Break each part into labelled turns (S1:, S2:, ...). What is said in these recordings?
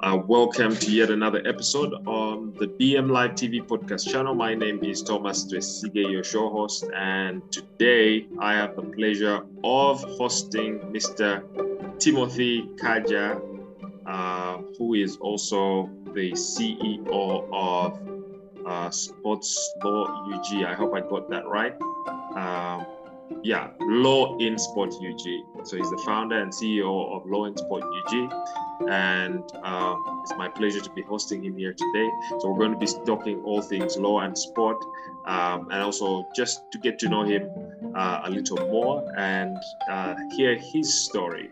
S1: Uh, welcome to yet another episode on the DM Live TV podcast channel. My name is Thomas Dwesige, your show host, and today I have the pleasure of hosting Mr. Timothy Kaja, uh, who is also the CEO of uh, Sports Law UG. I hope I got that right. Um, yeah, Law in Sport UG. So he's the founder and CEO of Law in Sport UG. And um, it's my pleasure to be hosting him here today. So we're going to be talking all things law and sport, um, and also just to get to know him uh, a little more and uh, hear his story.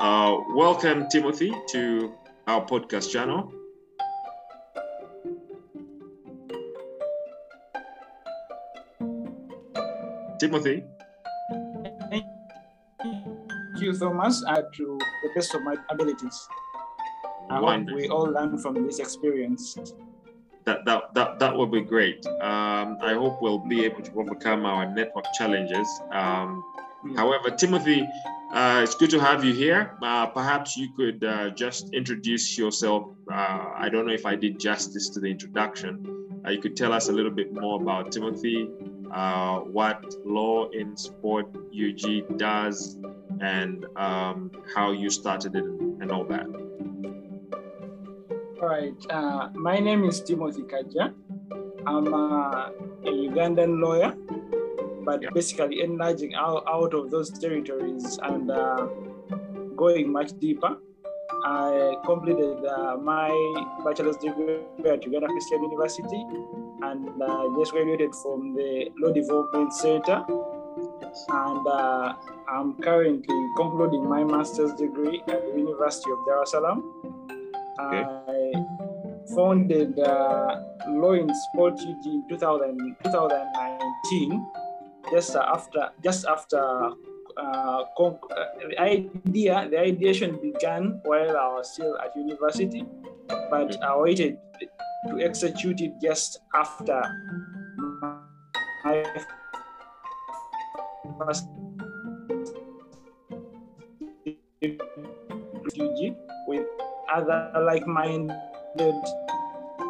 S1: Uh, welcome, Timothy, to our podcast channel. Timothy.
S2: Thank you so much uh, to the best of my abilities. I hope we all learn from this experience.
S1: That, that, that, that will be great. Um, I hope we'll be able to overcome our network challenges. Um, mm. However, Timothy, uh, it's good to have you here. Uh, perhaps you could uh, just introduce yourself. Uh, I don't know if I did justice to the introduction. Uh, you could tell us a little bit more about Timothy, uh, what Law in Sport UG does, and um, how you started it and all that.
S2: All right. Uh, my name is Timothy Kaja. I'm uh, a Ugandan lawyer, but yeah. basically enlarging out, out of those territories and uh, going much deeper. I completed uh, my bachelor's degree at Uganda Christian University and uh, just graduated from the Law Development Center. And uh, I'm currently concluding my master's degree at the University of Dar es Salaam. Okay. I founded uh, Law in Sport UG in 2000, 2019, just after just after uh, the idea, the ideation began while I was still at university, but I waited to execute it just after my with other like-minded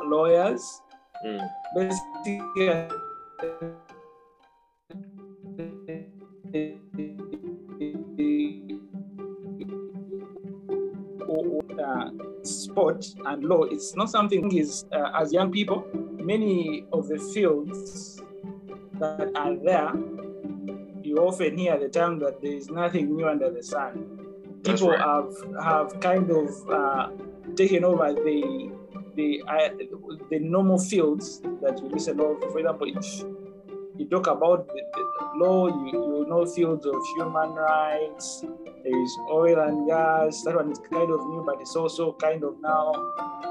S2: lawyers. Mm. Basically, uh, sport and law, it's not something is uh, as young people, many of the fields that are there, you often hear the term that there is nothing new under the sun. People right. have have kind of uh, taken over the the uh, the normal fields that you listen of. For example, if you talk about the, the law, you, you know fields of human rights, there is oil and gas. That one is kind of new, but it's also kind of now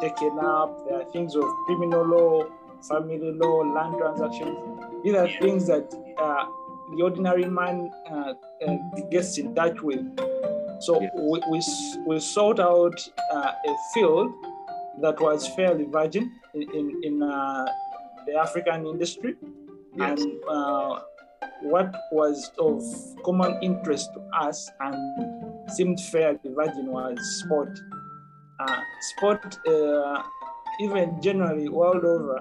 S2: taken up. There are things of criminal law, family law, land transactions. These are things that uh, the ordinary man uh, uh, gets in touch with. So we, we, we sought out uh, a field that was fairly virgin in, in, in uh, the African industry. Yes. And uh, what was of common interest to us and seemed fairly virgin was sport. Uh, sport, uh, even generally world over,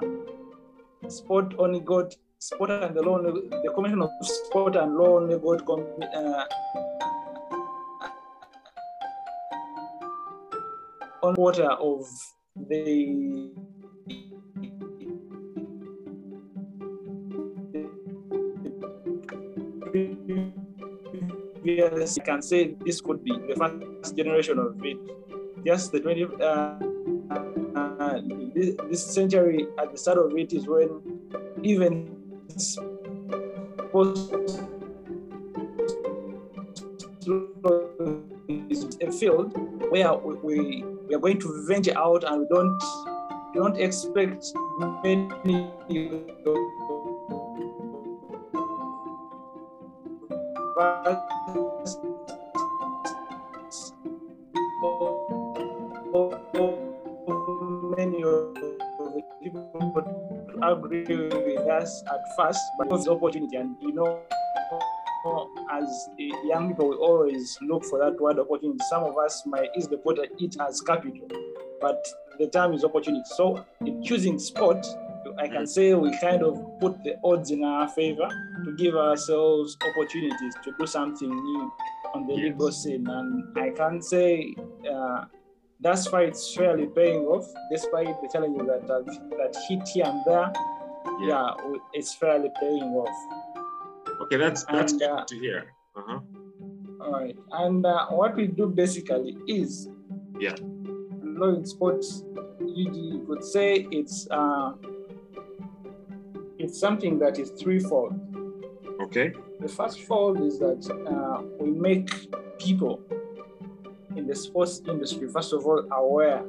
S2: sport only got sport and the law. The combination of sport and law got uh, on water of the yes, you can say this could be the first generation of it. Just the 20, uh, uh, this, this, century, at the start of it, is when even a field where we, we, are going to venture out and we don't don't expect many many of the people agree us at first, but it was the opportunity. And you know, as young people, we always look for that word opportunity. Some of us might easily put it as capital. but the term is opportunity. So in choosing sport, I can say we kind of put the odds in our favor to give ourselves opportunities to do something new on the
S1: Yes.
S2: legal scene. And I can say uh, that's why it's fairly paying off, despite the challenges that that, that hit here and there. Yeah, it's fairly paying off.
S1: Okay, that's that's
S2: And,
S1: good
S2: uh,
S1: to hear. Uh-huh.
S2: All right. And uh, what we do basically is,
S1: Yeah.
S2: law in sports, you, you could say it's uh, it's something that is threefold.
S1: Okay.
S2: The first fold is that uh, we make people in the sports industry, first of all, aware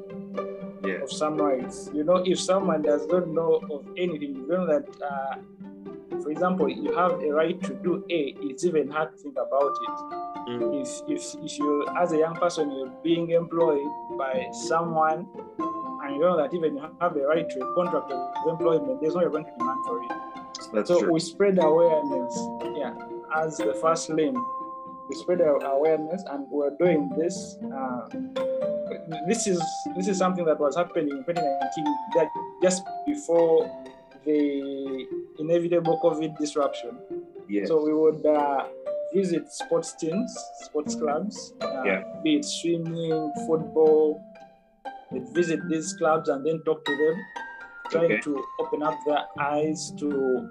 S1: Yeah.
S2: of some rights. You know, if someone does not know of anything, you know that, uh, for example, you have a right to do A, it's even hard to think about it.
S1: Mm.
S2: If, if, if you, as a young person, you're being employed by someone and you know that even you have a right to a contract of employment, there's no going to demand for it.
S1: That's
S2: So
S1: true.
S2: we spread awareness, yeah, as the first limb. We spread our awareness, and we're doing this. Uh, this is this is something that was happening in 2019, that just before the inevitable COVID disruption.
S1: Yes.
S2: So we would uh, visit sports teams, sports clubs, uh,
S1: Yeah.
S2: be it swimming, football. We'd visit these clubs and then talk to them, trying
S1: Okay.
S2: to open up their eyes to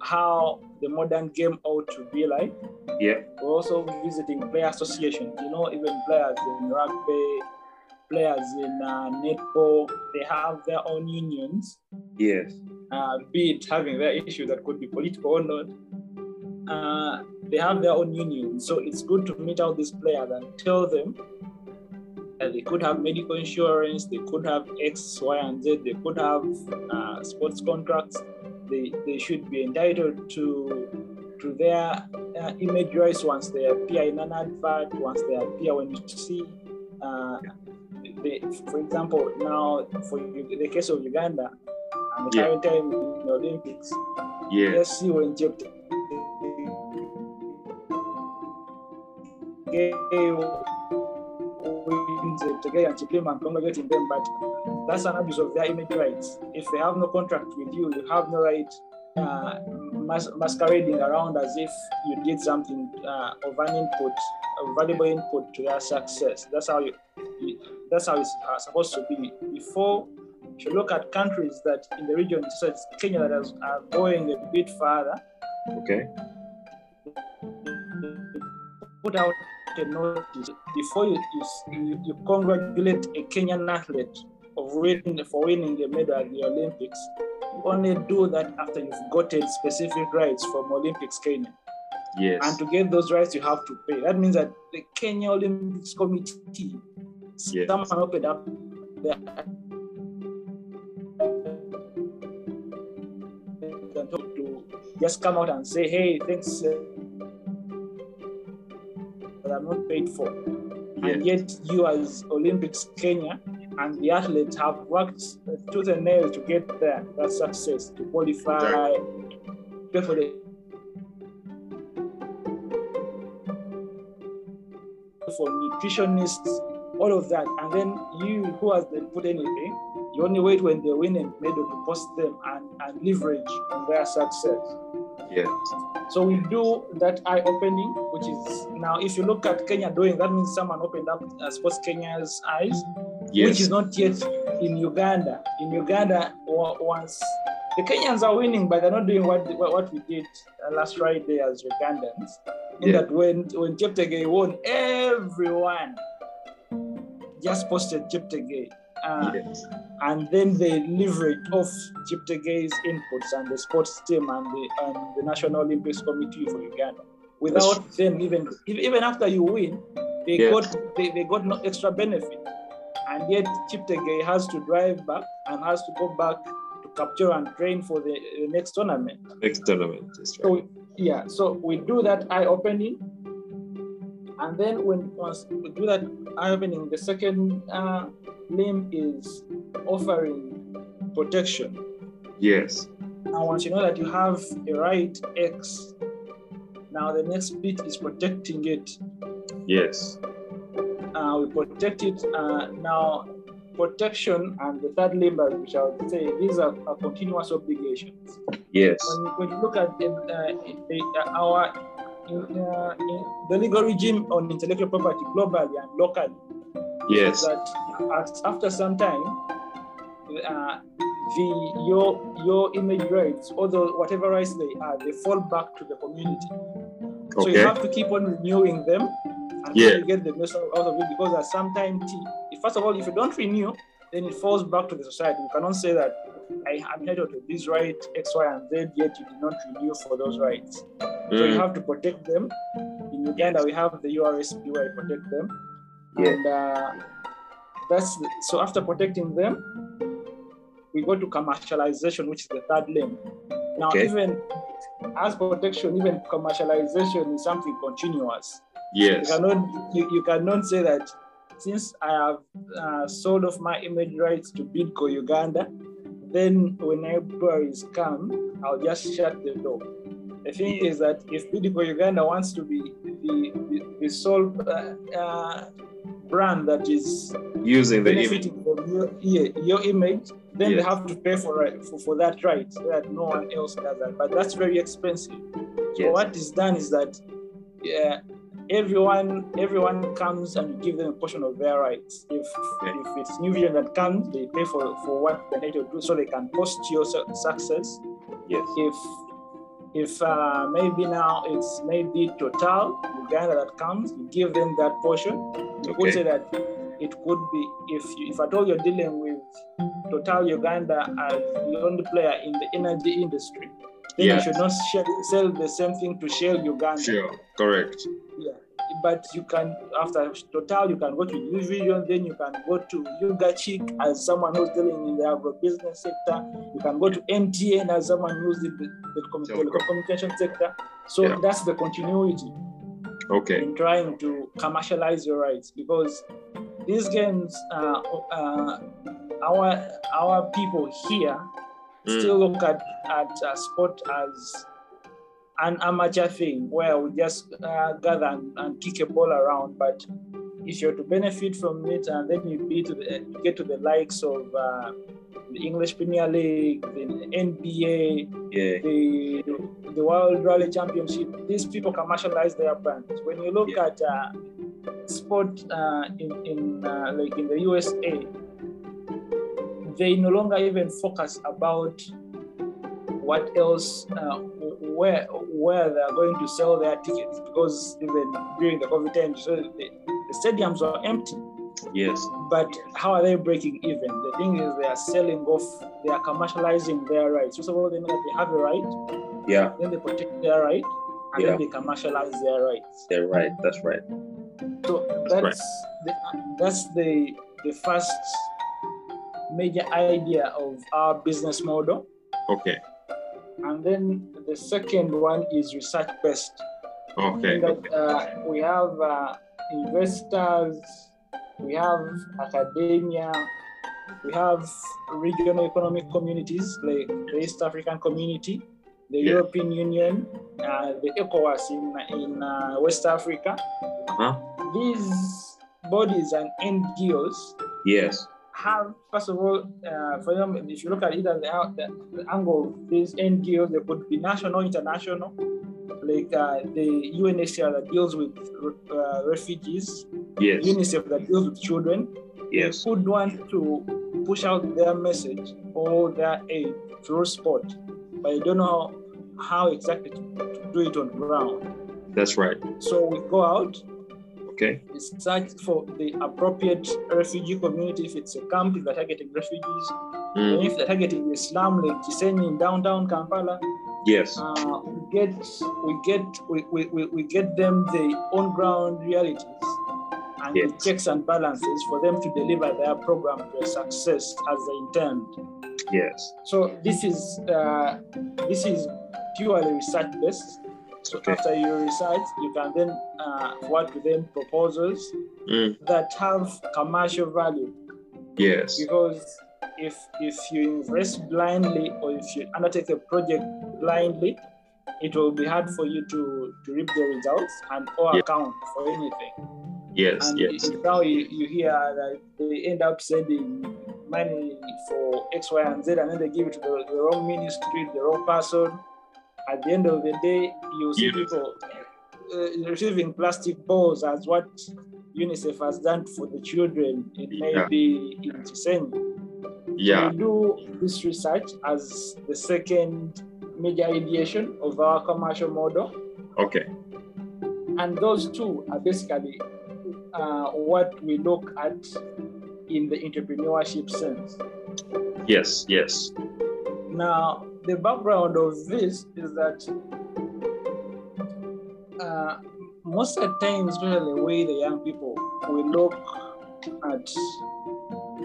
S2: how the modern game ought to be like.
S1: yeah.
S2: We're also visiting player associations, you know, even players in rugby, players in uh, netball, they have their own unions
S1: Yes.
S2: uh, be it having their issue that could be political or not, uh, they have their own union. So it's good to meet out these players and tell them that they could have medical insurance, they could have X, Y, and Z, they could have uh, sports contracts. They, they should be entitled to to their uh, image rights once they appear in an advert, once they appear when you see. Uh, they, for example, now for the case of Uganda, and the
S1: Yeah.
S2: current time in the Olympics,
S1: Yes.
S2: let's see when Jept wins it again and Chiplima and congregating them, but that's an abuse of their image rights. If they have no contract with you, you have no right uh, mas- masquerading around as if you did something uh, of an input, a valuable input to their success. That's how you- that's how it's uh, supposed to be. Before, if you look at countries that in the region, such as Kenya, that is, are going a bit further,
S1: Okay.
S2: put out a notice before you, you, you, you congratulate a Kenyan athlete of winning for winning a medal at the Olympics. You only do that after you've gotten specific rights from Olympics Kenya.
S1: Yes.
S2: And to get those rights, you have to pay. That means that the Kenya Olympics Committee,
S1: Yes.
S2: someone opened up to just come out and say, hey, thanks, uh, that I'm not paid for. And yet, you as Olympics Kenya and the athletes have worked to the nail to get there, that success, to qualify, pay for the for nutritionists, all of that. And then you who has put anything, you only wait when they win a medal to post them and, and leverage on their success.
S1: Yes.
S2: So we do that eye opening, which is now if you look at Kenya doing that means someone opened up uh, Sports Kenya's eyes, which is not yet in Uganda. In Uganda, once the Kenyans are winning, but they're not doing what what, what we did uh, last Friday as Ugandans. In
S1: Yeah.
S2: that when when Cheptegei won, everyone just posted Cheptegei. Uh,
S1: Yes.
S2: and then they leveraged off Cheptegei's inputs and the sports team and the, and the National Olympics Committee for Uganda. Without them even even after you win, they
S1: Yeah.
S2: got they, they got no extra benefit. And yet Cheptegei has to drive back and has to go back to capture and train for the, the next tournament.
S1: Next tournament. Right.
S2: So yeah, so we do that eye opening, and then when once we do that eye opening, the second uh, limb is offering protection.
S1: Yes.
S2: Now, once you know that you have a right X, now the next bit is protecting it.
S1: Yes.
S2: Uh, we protect it. Uh, now, protection and the third limb, which I would say these are, are continuous obligations.
S1: Yes.
S2: When you, when you look at the, uh, the, uh, our in, uh, in the legal regime on intellectual property globally and locally,
S1: Yes.
S2: that after some time, uh, the your your image rights, although whatever rights they are, they fall back to the community. So you have to keep on renewing them until
S1: Yeah.
S2: you get the most out of it. Because at some time, t- first of all, if you don't renew, then it falls back to the society. You cannot say that I am entitled to this right X, Y, and Z, yet you did not renew for those rights. So you
S1: Mm,
S2: have to protect them. In Uganda, we have the URSB where we protect them.
S1: Yeah.
S2: And uh, that's the, so after protecting them, we go to commercialization, which is the third limb. Now,
S1: Okay.
S2: even as protection, even commercialization is something continuous. You
S1: Yes.
S2: cannot, you, you cannot say that since I have uh, sold off my image rights to Bidco Uganda, then when February's come, I'll just shut the door. The thing is that if Bidco Uganda wants to be the, the, the sole uh, uh, brand that is
S1: Using the image.
S2: from your, yeah, your image, then they have to pay for, for for that right so that no one else does that. But that's very expensive. So
S1: Yes.
S2: what is done is that yeah, everyone everyone comes and give them a portion of their rights. If
S1: Okay.
S2: if it's New Vision that comes, they pay for, for what they need to do so they can post your success.
S1: Yes.
S2: If if uh, maybe now it's maybe Total Uganda that comes, you give them that portion. You
S1: Okay.
S2: could say that it could be if you, if at all you're dealing with Total Uganda as the only player in the energy industry, then
S1: Yeah.
S2: you should not share, sell the same thing to Shell Uganda.
S1: Sure. Correct.
S2: Yeah. But you can after Total, you can go to New Vision, then you can go to Ugachick as someone who's dealing in the agribusiness sector. You can go to MTN as someone who's in the, the com- telecommunication sector. So
S1: Yeah.
S2: that's the continuity
S1: Okay.
S2: in trying to commercialize your rights because these games, uh, uh, our our people here
S1: Mm.
S2: still look at at uh, sport as an amateur thing where we just uh, gather and, and kick a ball around. But if you're to benefit from it and then you, be to the, you get to the likes of uh, the English Premier League, the NBA,
S1: Yeah.
S2: the the World Rally Championship, these people commercialize their brands. When you look
S1: Yeah.
S2: at uh, sport uh, in in uh, like in the USA, they no longer even focus about what else uh, where where they are going to sell their tickets because even during the COVID time, so the, the stadiums were empty.
S1: Yes.
S2: But how are they breaking even? The thing is, they are selling off, they are commercializing their rights. First of all, they know that they have a right,
S1: Yeah.
S2: then they protect their right, and
S1: Yeah.
S2: then they commercialize their rights.
S1: They're right. That's right.
S2: So
S1: That's
S2: that's the, that's the the first major idea of our business model.
S1: Okay.
S2: And then the second one is research based.
S1: Okay.
S2: that uh, we have uh, investors, we have academia, we have regional economic communities like the East African Community, the
S1: Yeah.
S2: European Union, uh, the ECOWAS in, in uh, West Africa.
S1: Uh-huh.
S2: These bodies and NGOs
S1: Yes.
S2: Have, first of all, uh, for them, if you look at either the, the, the angle of these NGOs, they could be national, international, like uh, the UNHCR that deals with uh, refugees,
S1: Yes.
S2: UNICEF that deals with children,
S1: Yes.
S2: could want to push out their message or their aid through sport, but they don't know how exactly to, to do it on ground.
S1: That's right.
S2: So we go out,
S1: Okay.
S2: search for the appropriate refugee community. If it's a camp, if they're targeting refugees,
S1: Mm.
S2: and if they're targeting Islam, like Kisenyi in downtown Kampala,
S1: Yes.
S2: uh, we get we get we, we, we, get them the on ground realities and the checks and balances for them to deliver their program to a success as they intend.
S1: Yes.
S2: So this is uh, this is purely research based. So
S1: Okay.
S2: after you research, you can then uh, work with them proposals
S1: Mm.
S2: that have commercial value
S1: Yes.
S2: because if if you invest blindly or if you undertake a project blindly it will be hard for you to to reap the results and or account for anything
S1: Yes,
S2: and
S1: yes.
S2: now you, you hear that they end up sending money for X, Y, and Z, and then they give it to the, the wrong ministry, the wrong person. At the end of the day, you see people uh, receiving plastic balls as what UNICEF has done for the children in
S1: Yeah.
S2: maybe in Kisenyi.
S1: Yeah,
S2: We do this research as the second major ideation of our commercial model,
S1: okay.
S2: and those two are basically uh, what we look at in the entrepreneurship sense.
S1: Yes, yes.
S2: Now, the background of this is that uh, most of the time, especially the way the young people we look at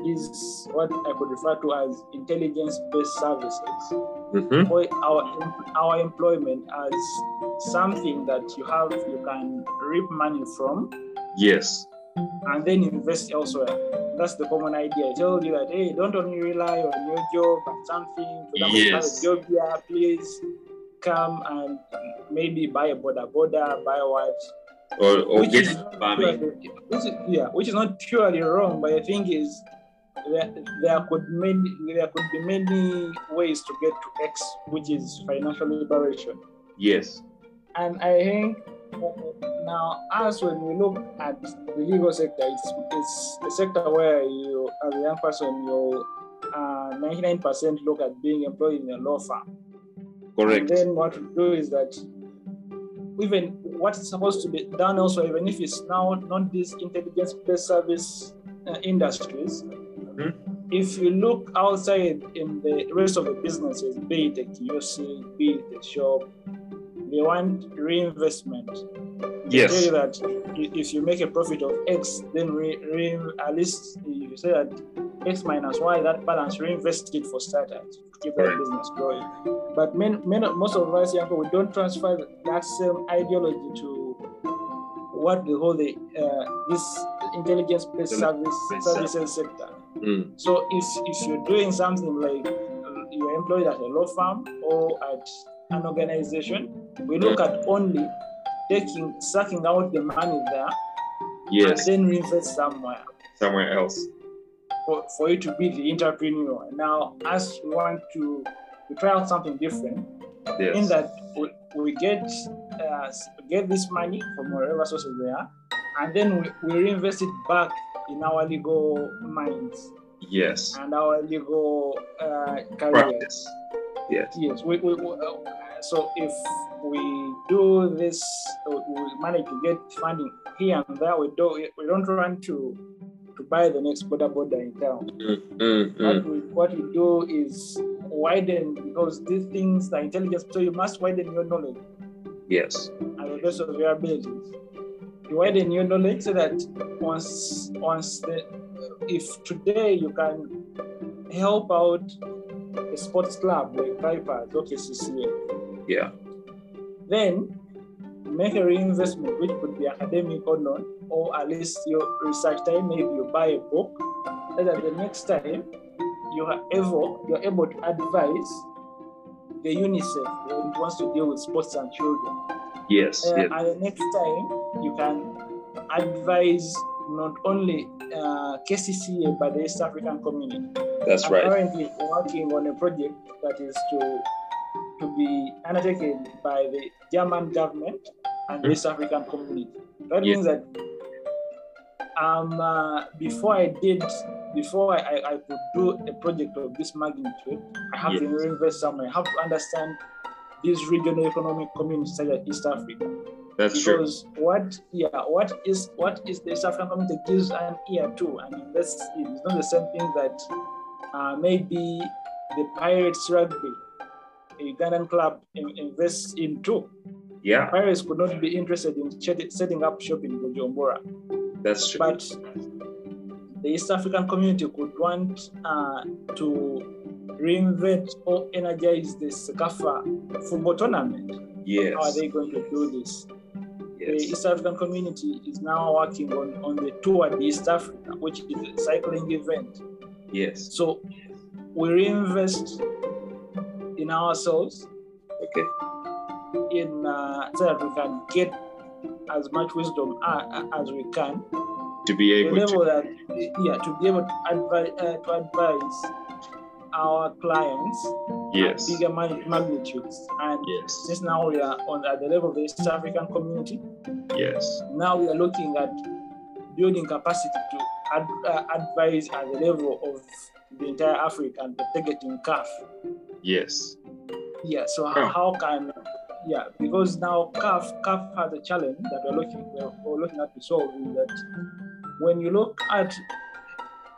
S2: is what I could refer to as intelligence-based services.
S1: Mm-hmm.
S2: or our our employment as something that you have you can reap money from
S1: Yes,
S2: and then invest elsewhere. That's the common idea. I told you that hey, don't only rely on your job but something. For example, you have
S1: Yes.
S2: a job here, please come and maybe buy a border border, buy what.
S1: or, or
S2: Which
S1: get
S2: is not
S1: farming.
S2: purely- which is, yeah, which is not purely wrong, but the thing is there, there could many there could be many ways to get to X, which is financial liberation.
S1: Yes,
S2: And I think now, as when we look at the legal sector, it's, it's a sector where you, as a young person, you uh, 99% look at being employed in a law firm.
S1: correct.
S2: And then what we do is that even what's supposed to be done also, even if it's now not these intelligence-based service uh, industries,
S1: Mhm.
S2: if you look outside in the rest of the businesses, be it a kiosk, be it a shop, they want reinvestment. They
S1: Yes.
S2: tell you that if you make a profit of X, then re, re, at least you say that X minus Y, that balance reinvest it for startups to keep that business growing. But many, many, most of us young people, we don't transfer that same ideology to what we whole the, uh, this intelligence-based service services sector.
S1: Mm.
S2: So if if you're doing something like uh, you're employed at a law firm or at an organization, we look at only taking sucking out the money there
S1: Yes,
S2: and then reinvest somewhere
S1: somewhere else.
S2: for, for you to be the entrepreneur. Now, as we want to, to try out something different, in that we, we get uh, get this money from wherever sources they are, and then we, we reinvest it back in our legal minds
S1: yes.
S2: and our legal uh, careers.
S1: Practice. Yes,
S2: Yes, we, we, we, uh, so if we do this, we manage to get funding here and there. We don't we don't run to to buy the next border border in town.
S1: Mm, mm,
S2: What
S1: mm.
S2: we what we do is widen because these things are intelligence. So you must widen your knowledge
S1: yes,
S2: and the best of your abilities. You widen your knowledge so that once once the if today you can help out a sports club like Vipers or KCCA,
S1: yeah,
S2: then make a reinvestment which could be academic or not, or at least your research time, maybe you buy a book, so that the next time you are able you're able to advise the UNICEF when it wants to deal with sports and children.
S1: yes,
S2: Uh,
S1: yes.
S2: And the next time you can advise not only uh, KCCA but the East African community.
S1: That's
S2: I'm
S1: right.
S2: currently working on a project that is to to be undertaken by the German government and the East African community. That
S1: Yeah.
S2: means that um, uh, before I did, before I, I, could do a project of this magnitude, I have to
S1: Yes.
S2: invest somewhere. I have to understand these regional economic communities such as East Africa
S1: That's true.
S2: what yeah what is what is the East African community gives an ear to I mean, that's is not the same thing that uh, maybe the Pirates rugby, a Ugandan club, in- invests into.
S1: Yeah,
S2: Pirates could not be interested in setting up shop in Bujumbura,
S1: that's true.
S2: but the East African community could want uh, to reinvent or energize the CECAFA football tournament.
S1: Yes,
S2: How are they going to do this? The East African community is now working on, on the Tour de East Africa, which is a cycling event.
S1: yes.
S2: So we reinvest in ourselves
S1: Okay.
S2: in uh, so that we can get as much wisdom uh, as we can
S1: to be able to
S2: that yeah to be able to advise uh, to advise our clients
S1: yes.
S2: bigger mag- magnitudes. And
S1: yes.
S2: since now we are on at the level of the East African community
S1: yes.
S2: now we are looking at building capacity to ad, uh, advise at the level of the entire Africa and targeting CAF.
S1: yes.
S2: Yeah, so how, how can yeah, because now CAF CAF has a challenge that we're looking we're looking at to solve is that when you look at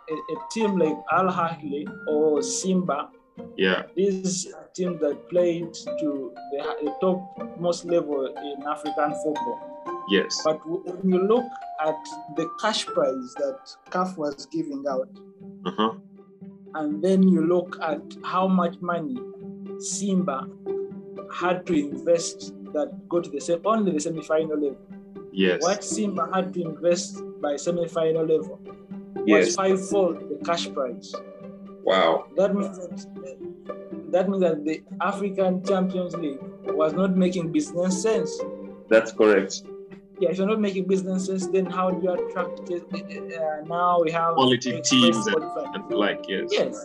S2: a, a team like Al Ahly or Simba,
S1: yeah
S2: these teams that played to the, the top most level in African football.
S1: yes
S2: But when you look at the cash prize that CAF was giving out,
S1: uh-huh
S2: and then you look at how much money Simba had to invest that go to the same only the semi-final level.
S1: yes
S2: What Simba had to invest by semi-final level was
S1: yes
S2: fivefold the cash prize.
S1: wow
S2: That means that that means that the African Champions League was not making business sense.
S1: that's correct
S2: Yeah, if you're not making business sense, then how do you attract? Uh, now we have
S1: Quality teams and-
S2: qualified.
S1: and like yes
S2: Yes,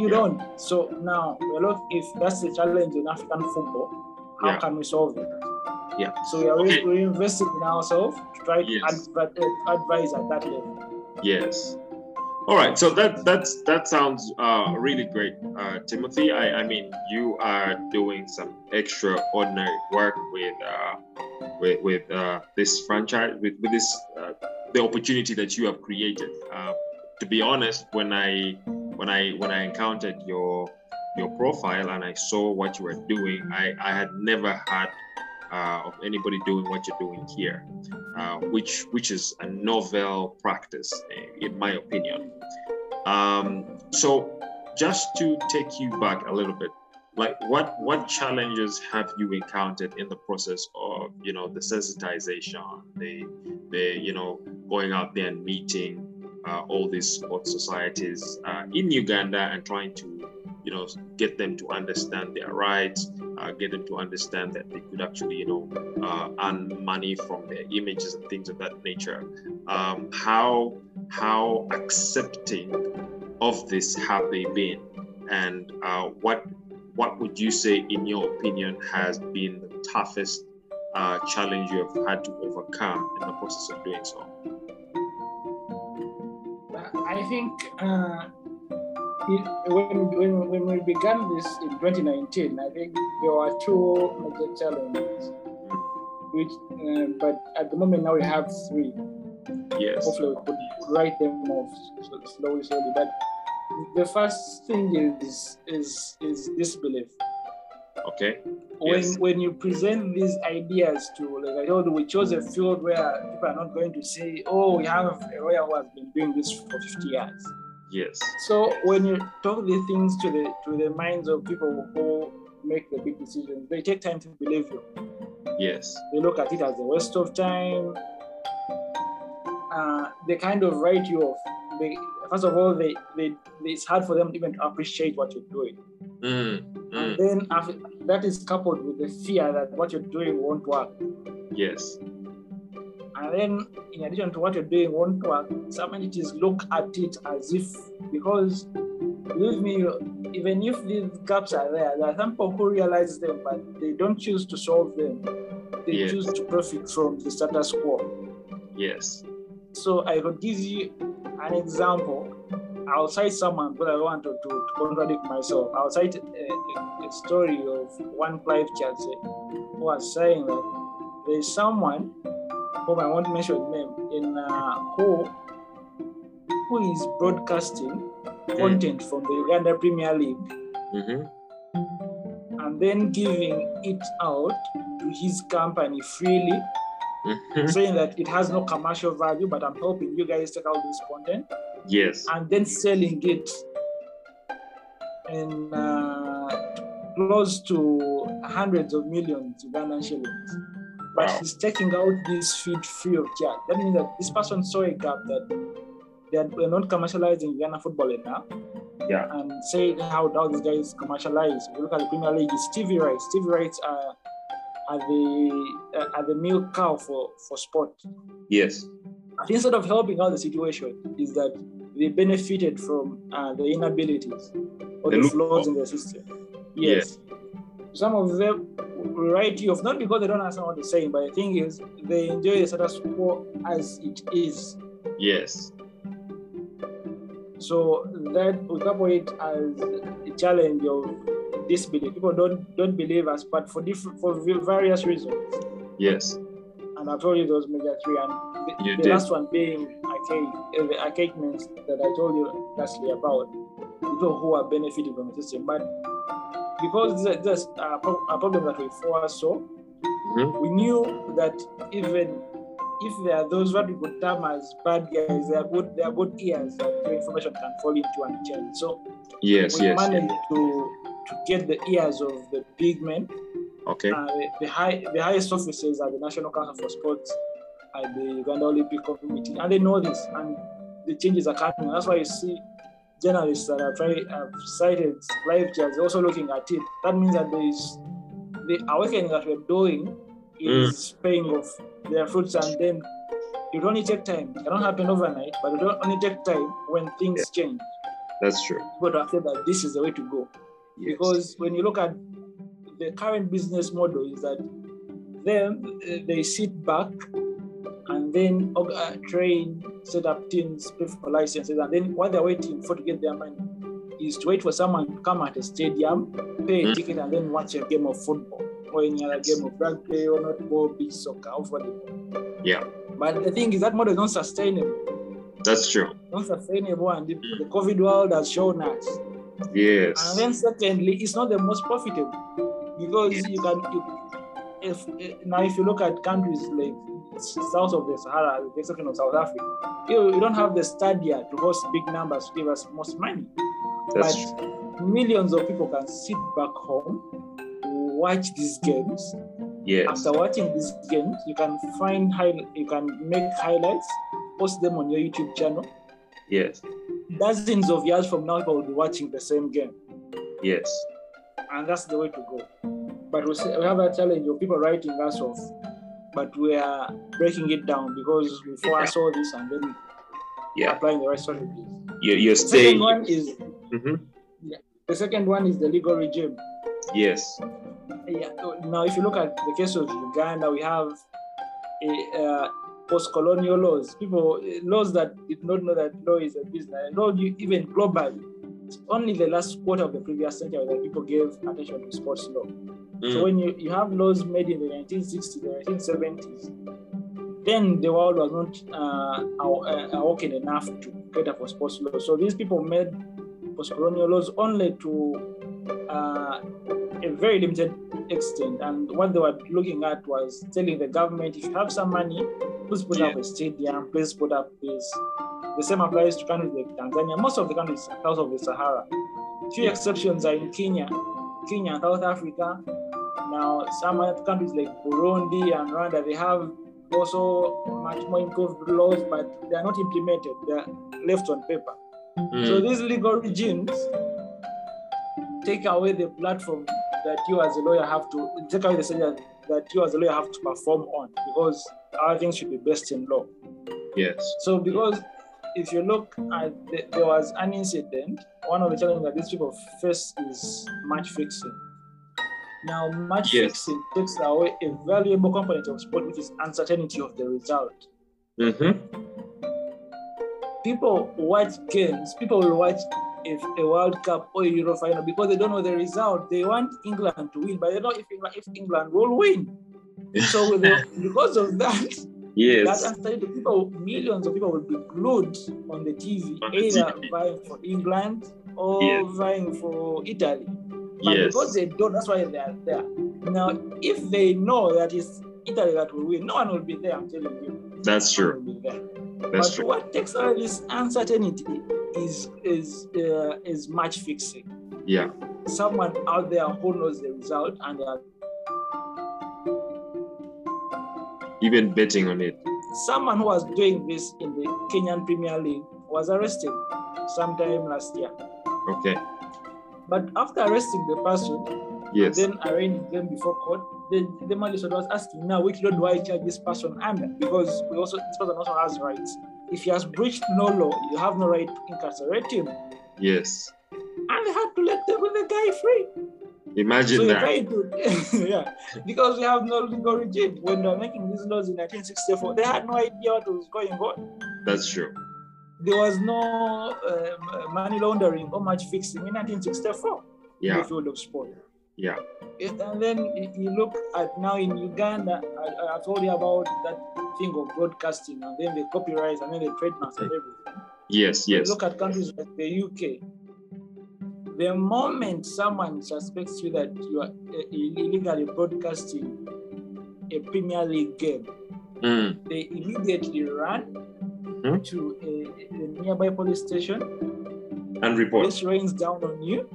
S2: you
S1: Yeah.
S2: don't. So now, well, look, if that's the challenge in African football, how
S1: Yeah.
S2: can we solve it?
S1: Yeah.
S2: So we are
S1: Okay.
S2: we're investing in ourselves to try to
S1: Yes.
S2: adv- uh, advise at that level.
S1: Yes. All right. So that that's that sounds uh, really great, uh, Timothy. I, I mean, you are doing some extraordinary work with uh, with, with uh, this franchise, with with this uh, the opportunity that you have created. Uh, to be honest, when I when I when I encountered your your profile and I saw what you were doing, I, I had never had uh, of anybody doing what you're doing here uh, which which is a novel practice, eh, in my opinion. Um, so, just to take you back a little bit, like what what challenges have you encountered in the process of you know the sensitization, the the you know going out there and meeting uh, all these sports societies uh, in Uganda and trying to you know get them to understand their rights, uh, get them to understand that they could actually you know uh, earn money from their images and things of that nature. Um, how how accepting of this have they been, and uh, what what would you say, in your opinion, has been the toughest uh, challenge you have had to overcome in the process of doing so?
S2: I think uh, it, when, when, when we began this in 2019, I think there were two major challenges. Which, uh, but at the moment now we have three.
S1: Yes.
S2: Hopefully we could write them off slowly, slowly. But the first thing is is is disbelief.
S1: Okay.
S2: When
S1: Yes.
S2: when you present these ideas to like I told you, we chose a field where people are not going to say, "Oh, we have a lawyer who has been doing this for 50 years."
S1: Yes.
S2: So when you talk these things to the to the minds of people who make the big decisions, they take time to believe you.
S1: Yes.
S2: They look at it as a waste of time. Uh, they kind of write you off. They, first of all, they, they, it's hard for them even to appreciate what you're doing.
S1: Mm,
S2: And
S1: mm,
S2: then after, that is coupled with the fear that what you're doing won't work.
S1: yes.
S2: And then, in addition to what you're doing won't work, some entities look at it as if, because believe me, even if these gaps are there, there are some people who realize them, but they don't choose to solve them. They
S1: Yes.
S2: choose to profit from the status quo.
S1: Yes.
S2: So I could give you an example. I'll cite someone, but I don't want to, to, to contradict myself. I'll cite a, a, a story of one Clive Chelsea who was saying that there's someone whom I won't mention his name in uh, who who is broadcasting content from the Uganda Premier League
S1: Mm-hmm.
S2: and then giving it out to his company freely
S1: Mm-hmm.
S2: saying that it has no commercial value, but I'm helping you guys take out this content
S1: Yes.
S2: and then selling it in uh, close to hundreds of millions Ugandan shillings. But
S1: Wow.
S2: he's taking out this feed free of charge. That means that this person saw a gap that they are- not commercializing Uganda football enough.
S1: Yeah.
S2: And say how now these guys commercialize. If you look at the Premier League, it's TV rights. TV rights are are the are the milk cow for for sport.
S1: Yes.
S2: But instead of helping out the situation, is that they benefited from uh, the inabilities or
S1: The
S2: the, flaws in the system. Yes. Some of them you off, not because they don't understand what they're saying, but the thing is, they enjoy the status quo as it is.
S1: Yes.
S2: So that we couple it as a challenge of disbelief. People don't don't believe us, but for different for various reasons.
S1: Yes.
S2: And I told you those major three, and the,
S1: You
S2: the
S1: did.
S2: last one being archaic, uh, the archaic means that I told you lastly about people who are benefiting from the system. But because there's, there's a, a problem that we foresaw,
S1: Mhm.
S2: we knew that even if there are those what we could term as bad guys, they are good, they are good ears that the information can fall into and change. So
S1: Yes.
S2: we
S1: Yes.
S2: managed to to get the ears of the big men
S1: Okay.
S2: uh, the, the high the highest officers at the National Council for Sports at the Uganda Olympic Committee, and they know this, and the changes are coming. That's why you see journalists that have tried have cited live chairs also looking at it. That means that there is the awakening that we're doing is paying off their fruits, and then it only take time. It cannot happen overnight, but it only take time when things change.
S1: That's true.
S2: People to accept that this is the way to go
S1: Yes.
S2: because when you look at the current business model is that them uh, they sit back and then uh, train set up teams pay for licenses and then while they're waiting for to get their money is to wait for someone to come at a stadium pay a
S1: Mm.
S2: ticket and then watch a game of football or any other game of rugby or netball beach soccer or whatever
S1: Yeah.
S2: but the thing is that model is not sustainable
S1: That's true.
S2: not sustainable and the, the covid world has shown us
S1: Yes.
S2: and then secondly, it's not the most profitable because
S1: Yes.
S2: you can you, if eh, now if you look at countries like south of the Sahara, the exception of South Africa, you, you don't have the stadia to host big numbers to give us most money.
S1: That's
S2: but
S1: true.
S2: millions of people can sit back home, watch these games.
S1: Yes.
S2: After watching these games, you can find high, you can make highlights, post them on your YouTube channel.
S1: Yes.
S2: Dozens of years from now, people will be watching the same game.
S1: Yes.
S2: and that's the way to go. But we, have a challenge of people writing us off, but we are breaking it down because we foresaw this and then
S1: Yeah.
S2: applying the right strategies.
S1: You're, you're
S2: The second
S1: staying.
S2: one is
S1: Mhm.
S2: the second one is the legal regime.
S1: Yes.
S2: Yeah. Now, if you look at the case of Uganda, we have a, uh, post-colonial laws. People laws that did not know that law is a business. Law even globally. It's only the last quarter of the previous century that people gave attention to sports law. So
S1: Mm.
S2: when you, you have laws made in the 1960s, the 1970s, then the world was not uh, uh, awoken enough to cater for sports law. So these people made post-colonial laws only to uh, a very limited extent. And what they were looking at was telling the government, if you have some money, please put up a stadium, please put up this. The same applies to countries like Tanzania. Most of the countries south of the Sahara. Few exceptions are in Kenya, Kenya, South Africa. Now, some other countries like Burundi and Rwanda, they have also much more improved laws, but they are not implemented. They are left on paper. So
S1: Mm.
S2: these legal regimes take away the platform that you as a lawyer have to take away the standard that you as a lawyer have to perform on because our things should be based in law.
S1: Yes.
S2: So because if you look at the, there was an incident, one of the challenges that these people face is match fixing. Now match
S1: Yes.
S2: fixing takes away a valuable component of sport, which is uncertainty of the result.
S1: Mm-hmm.
S2: people watch games, people will watch if a World Cup or a Euro final because they don't know the result. They want England to win, but they don't know if England, if England will win. So with the, because of that,
S1: Yes.
S2: that uncertainty, people, millions of people will be glued on the TV,
S1: On the
S2: either
S1: TV.
S2: vying for England or
S1: Yes.
S2: vying for Italy. But
S1: Yes.
S2: because they don't, that's why they are there. Now, if they know that it's Italy that will win, no one will be there. I'm telling you.
S1: That's true.
S2: will be there.
S1: That's
S2: but
S1: true.
S2: what takes away this uncertainty is is uh, is match fixing.
S1: Yeah.
S2: Someone out there who knows the result and they are,
S1: Even betting on it.
S2: someone who was doing this in the Kenyan Premier League was arrested sometime last year.
S1: Okay.
S2: But after arresting the person,
S1: Yes.
S2: then arraigning them before court, the, the magistrate was asking now which law do I charge this person under? Because we also this person also has rights. If he has breached no law, you have no right to incarcerate him.
S1: Yes.
S2: And they had to let the, the guy free.
S1: Imagine
S2: so
S1: that.
S2: Yeah, because we have no legal regime. When they were making these laws in 1964, they had no idea what was going on.
S1: That's true.
S2: There was no uh, money laundering or match fixing in 1964
S1: yeah.
S2: in the field of sport.
S1: Yeah.
S2: And then you look at now in Uganda, I, I told you about that thing of broadcasting and then the copyrights and then the trademarks and everything.
S1: Yes, yes.
S2: You look at countries like the UK. The moment someone suspects you that you are illegally broadcasting a Premier League game,
S1: mm.
S2: they immediately run
S1: mm-hmm.
S2: to a, a, nearby police station
S1: and report.
S2: Police rains down on you.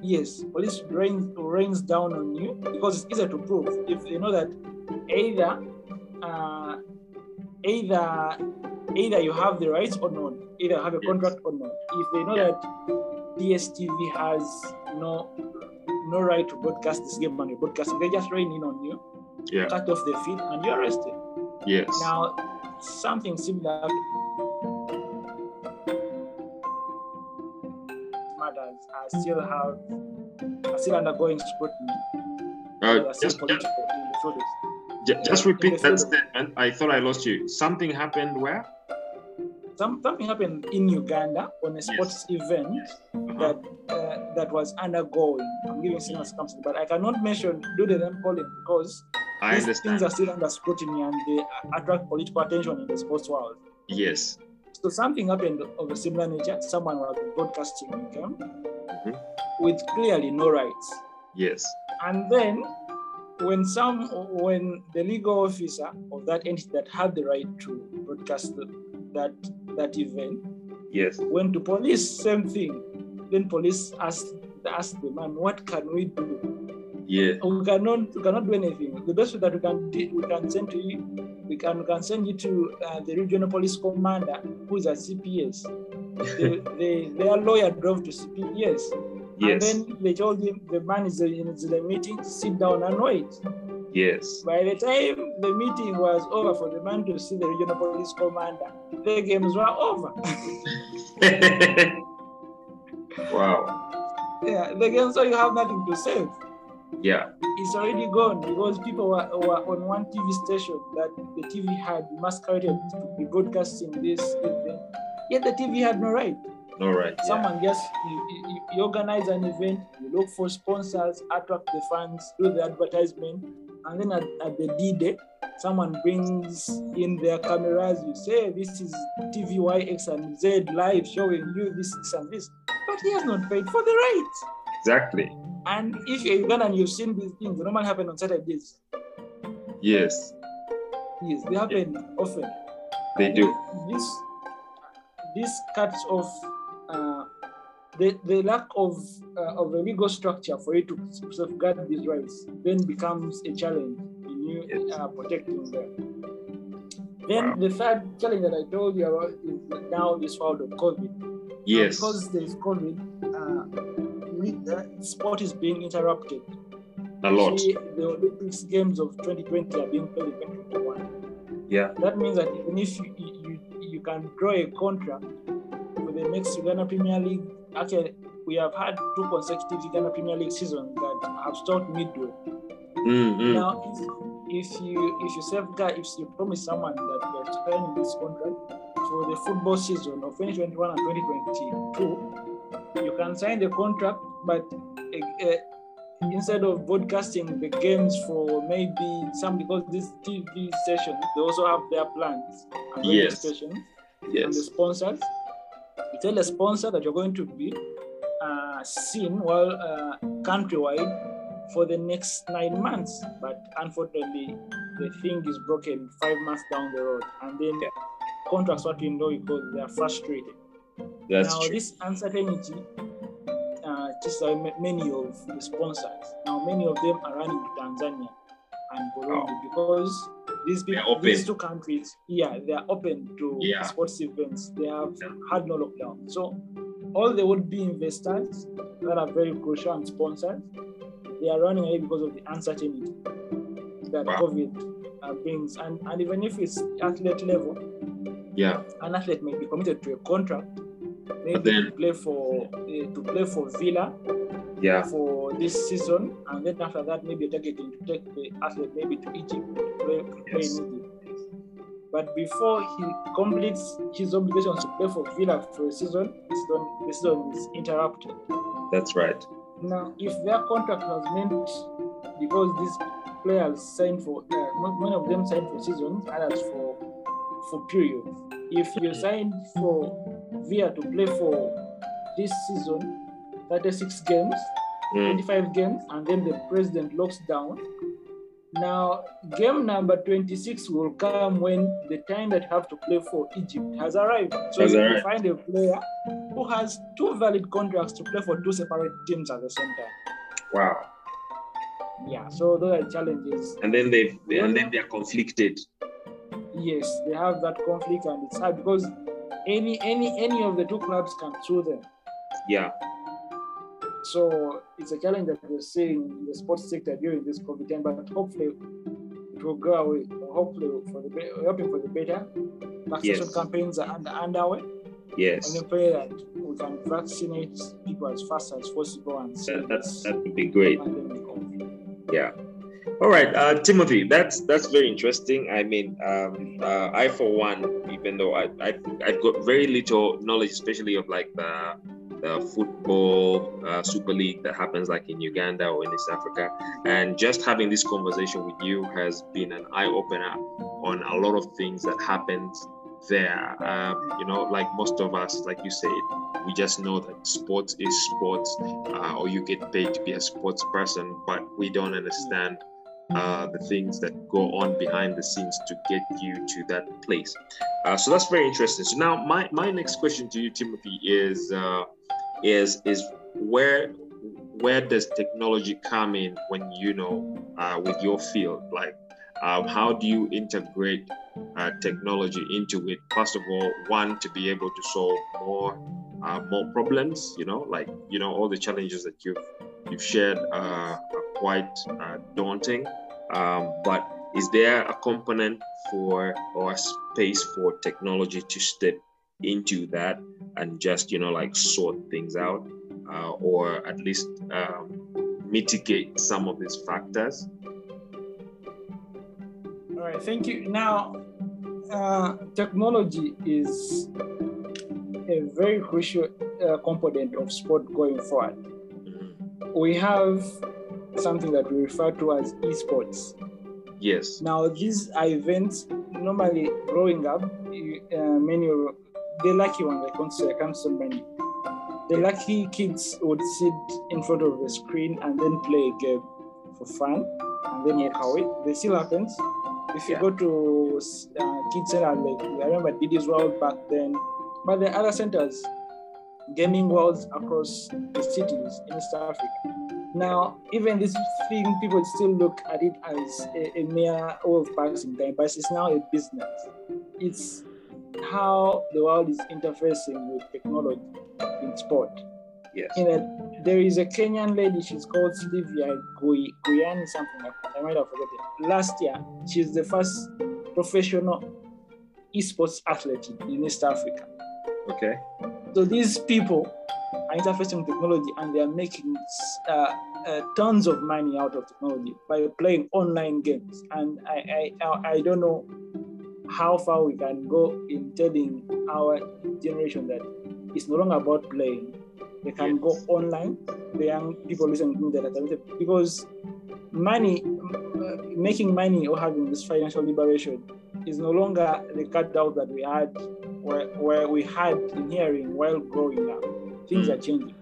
S2: Yes, police rains rains down on you because it's easier to prove if they know that either uh, either either you have the rights or not, either have a contract or not. If they know yeah. that DSTV has no no right to broadcast this game and you broadcast they just rain in on you,
S1: yeah.
S2: cut off the feed, and you're arrested.
S1: Yes.
S2: Now, something similar matters are still have are still undergoing scrutiny.
S1: Uh, just, just, just repeat that statement. I thought I lost you. Something happened where?
S2: Some, something happened in Uganda on a sports yes. event uh-huh. that uh, that was undergoing. I'm giving similar circumstances, but I cannot mention do the name calling because
S1: I
S2: these
S1: understand.
S2: things are still under scrutiny and they attract political attention in the sports world.
S1: Yes.
S2: So something happened of a similar nature. Someone was broadcasting game
S1: mm-hmm.
S2: with clearly no rights.
S1: Yes.
S2: And then when some when the legal officer of that entity that had the right to broadcast the, that that event.
S1: Yes.
S2: Went to police same thing. Then police asked asked the man what can we do?
S1: Yeah.
S2: We cannot we cannot do anything. The best way that we can do, we can send to you we can we can send you to uh, the regional police commander who's a cps the, the, their lawyer drove to cps
S1: Yes.
S2: And then they told him the man is in the meeting, sit down and wait.
S1: Yes.
S2: By the time the meeting was over for the man to see the regional police commander, the games were over.
S1: wow.
S2: Yeah, the game, so you have nothing to save.
S1: Yeah.
S2: It's already gone because people were, were on one TV station that the TV had masqueraded to be broadcasting this event. Yet the TV had no right.
S1: No right.
S2: Someone yeah. just you, you, you organize an event, you look for sponsors, attract the fans, do the advertisement, and then at, at the D day, someone brings in their cameras. You say this is TVY X and Z live showing you this, this and this, but he has not paid for the rights.
S1: Exactly.
S2: And if you're Ugandan and you've seen these things, they normally happen on Saturdays.
S1: Yes.
S2: Yes, they happen often.
S1: They do.
S2: This this cuts off the, the lack of uh, of a legal structure for you to safeguard these rights then becomes a challenge in you uh, protecting them. Then
S1: Wow.
S2: the third challenge that I told you about is now this world of COVID.
S1: Yes.
S2: Because there's COVID, uh, sport is being interrupted.
S1: A lot.
S2: The Olympics games of 2020 are being played in 2021.
S1: Yeah.
S2: That means that even if you, you, you can draw a contract with the next Uganda Premier League, actually, we have had two consecutive Uganda Premier League seasons that have stopped midway.
S1: Mm-hmm.
S2: Now, if, if you if you safeguard, if you promise someone that you're signing this contract for the football season of 2021 and 2022, you can sign the contract, but uh, uh, instead of broadcasting the games for maybe some because these TV stations they also have their plans and radio
S1: Yes.
S2: stations and the sponsors. You tell a sponsor that you're going to be uh, seen well uh, countrywide for the next nine months, but unfortunately, the thing is broken five months down the road, and then
S1: Yeah.
S2: contracts what we know because they are frustrated.
S1: That's
S2: now,
S1: true.
S2: this uncertainty uh, just uh, many of the sponsors. Now, many of them are running to Tanzania and Burundi because these people,
S1: open.
S2: these two countries, yeah, they are open to
S1: Yeah.
S2: sports events. They have
S1: Yeah.
S2: had no lockdown. So, all the would be investors that are very crucial and sponsors, they are running away because of the uncertainty. that
S1: Wow.
S2: COVID uh, brings. And, and even if it's athlete level,
S1: Yeah.
S2: an athlete may be committed to a contract, maybe
S1: then-
S2: to play for uh, to play for Villa
S1: Yeah.
S2: for this season, and then after that, maybe targeting to take the athlete maybe to Egypt play, to play
S1: Yes.
S2: But before he completes his obligations to play for Villa for a season, the season, the season is interrupted.
S1: That's right.
S2: Now, if their contract was meant because these players signed for, uh, many of them signed for seasons, others for for periods. If you signed for Villa to play for this season, 36 games,
S1: Mm.
S2: 25 games, and then the president locks down. Now, game number 26 will come when the time that you have to play for Egypt has arrived. So
S1: Has
S2: you find a player who has two valid contracts to play for two separate teams at the same time.
S1: Wow.
S2: Yeah, so those are challenges.
S1: And then they and then they're conflicted.
S2: Yes, they have that conflict, and it's hard because any any any of the two clubs can sue them.
S1: Yeah.
S2: So it's a challenge that we're seeing in the sports sector during this COVID time, but hopefully it will go away. Hopefully for the hoping for the better. Vaccination
S1: Yes.
S2: campaigns are under, underway.
S1: Yes.
S2: And we pray that we can vaccinate people as fast as possible and
S1: That, that's that would be great. Yeah. All right, uh, Timothy. That's that's very interesting. I mean, um, uh, I for one, even though I, I I've got very little knowledge, especially of like the the football uh, Super League that happens like in Uganda or in East Africa, and just having this conversation with you has been an eye opener on a lot of things that happened there. Um, you know, like most of us, like you said, we just know that sports is sports, uh, or you get paid to be a sports person, but we don't understand uh, the things that go on behind the scenes to get you to that place. Uh, so that's very interesting. So now, my my next question to you, Timothy, is uh, is is where where does technology come in when you know uh, with your field? Like, um, how do you integrate uh, technology into it? First of all, one to be able to solve more uh, more problems. You know, like you know all the challenges that you've you've shared uh, are quite uh, daunting. Um, but is there a component for or a space for technology to step into that and just you know like sort things out, uh, or at least um, mitigate some of these factors?
S2: All right, thank you. Now, uh, technology is a very crucial uh, component of sport going forward.
S1: Mhm.
S2: We have something that we refer to as esports.
S1: Yes.
S2: Now, these are events normally growing up, uh, many of the lucky ones, I I can't say many. The lucky kids would sit in front of the screen and then play a game for fun and then walk away. This still happens. If you
S1: Yeah.
S2: go to uh, kids center, like I remember Didi's World back then, but the other centers, gaming worlds across the cities in East Africa. Now, even this thing, people still look at it as a, a mere way of passing time, but it's now a business. It's how the world is interfacing with technology in sport.
S1: Yes.
S2: In a, there is a Kenyan lady, she's called Sylvia Gui, Guyani, something like that. I might have forgotten. Last year, she's the first professional esports athlete in East Africa.
S1: Okay.
S2: So these people are interfacing with technology and they are making uh, uh, tons of money out of technology by playing online games. And I, I, I- I don't know how far we can go in telling our generation that it's no longer about playing. They can go online. The young people listen to that because money, uh, making money or having this financial liberation is no longer the cutout that we had where, where we had in hearing while growing up. Things
S1: Mm.
S2: are changing.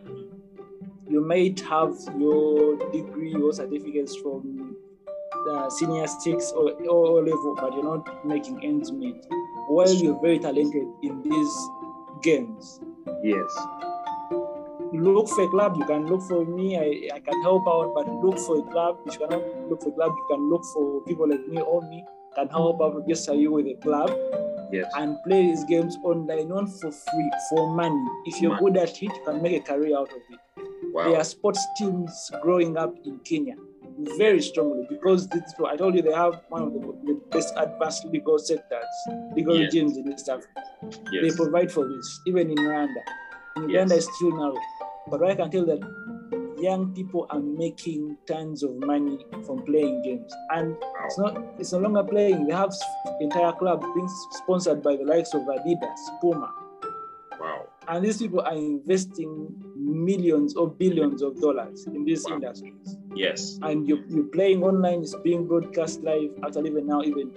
S2: You might have your degree or certificates from the senior six or, or level, but you're not making ends meet. While you're very talented in these games,
S1: Yes.
S2: look for a club. You can look for me. I, I can help out, but look for a club. If you cannot look for a club, you can look for people like me or me can help out register you with a club
S1: Yes.
S2: and play these games online, not for free, for money. If you're
S1: Money.
S2: good at it, you can make a career out of it. There are sports teams growing up in Kenya very strongly because this, I told you they have one of the, the best advanced legal sectors, legal
S1: Yes.
S2: regimes in East Africa. They provide for this, even in Rwanda. In Uganda,
S1: Yes.
S2: it's still narrow. But I can tell that young people are making tons of money from playing games. And it's not it's no longer playing. They have entire clubs being sponsored by the likes of Adidas, Puma.
S1: Wow.
S2: And these people are investing millions or billions of dollars in these
S1: Wow.
S2: industries.
S1: Yes.
S2: And you, you're playing online, it's being broadcast live. Actually, even now, even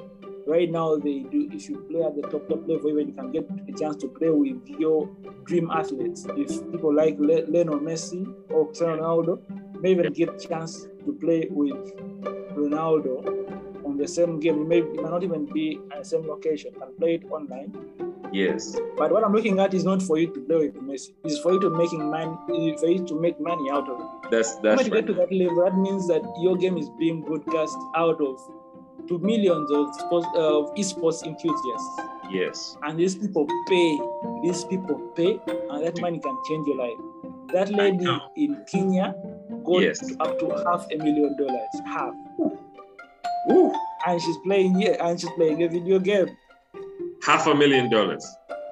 S2: right now, they do. If you play at the top top level, even you can get a chance to play with your dream athletes. If people like Le- Lionel Messi or Cristiano Ronaldo, may even get a chance to play with Ronaldo on the same game. You may, it may not even be at the same location. You can play it online.
S1: Yes.
S2: But what I'm looking at is not for you to play with Messi. It's for you to making money, for you to make money out of it.
S1: That's
S2: When
S1: that's
S2: you
S1: right.
S2: get to that level, that means that your game is being broadcast out of to millions of sports, uh, of esports enthusiasts,
S1: Yes.
S2: and these people pay. These people pay, and that money can change your life. That lady in Kenya got
S1: Yes.
S2: up to half a million dollars, half,
S1: Woo.
S2: and she's playing here, and she's playing a video game.
S1: Half a million dollars.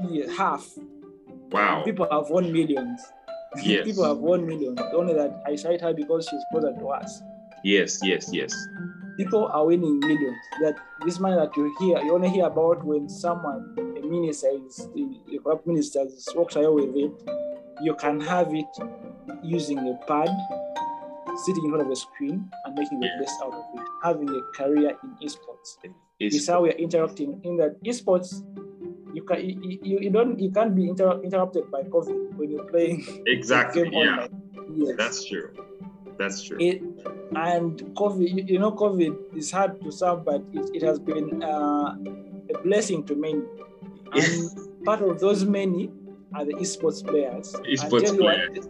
S2: Yeah, half.
S1: Wow.
S2: People have won millions.
S1: Yes.
S2: People have won millions. Only that I cite her because she's closer to us.
S1: Yes. Yes. Yes.
S2: people are winning millions. That this money that you hear, you only hear about when someone, a minister, is a corrupt minister, is walks away with it. You can have it using a pad, sitting in front of a screen, and making the best out of it. Having a career in esports.
S1: It's,
S2: It's how we are interacting. In that esports, you can you, you, don't you can't be inter- interrupted by COVID when you're playing
S1: exactly.
S2: game
S1: Yeah.
S2: Yes.
S1: That's true. That's true.
S2: it and COVID, you, know, COVID is hard to some, but it, it has been uh, a blessing to many. And part of those many are the esports players.
S1: Esports
S2: you what,
S1: players.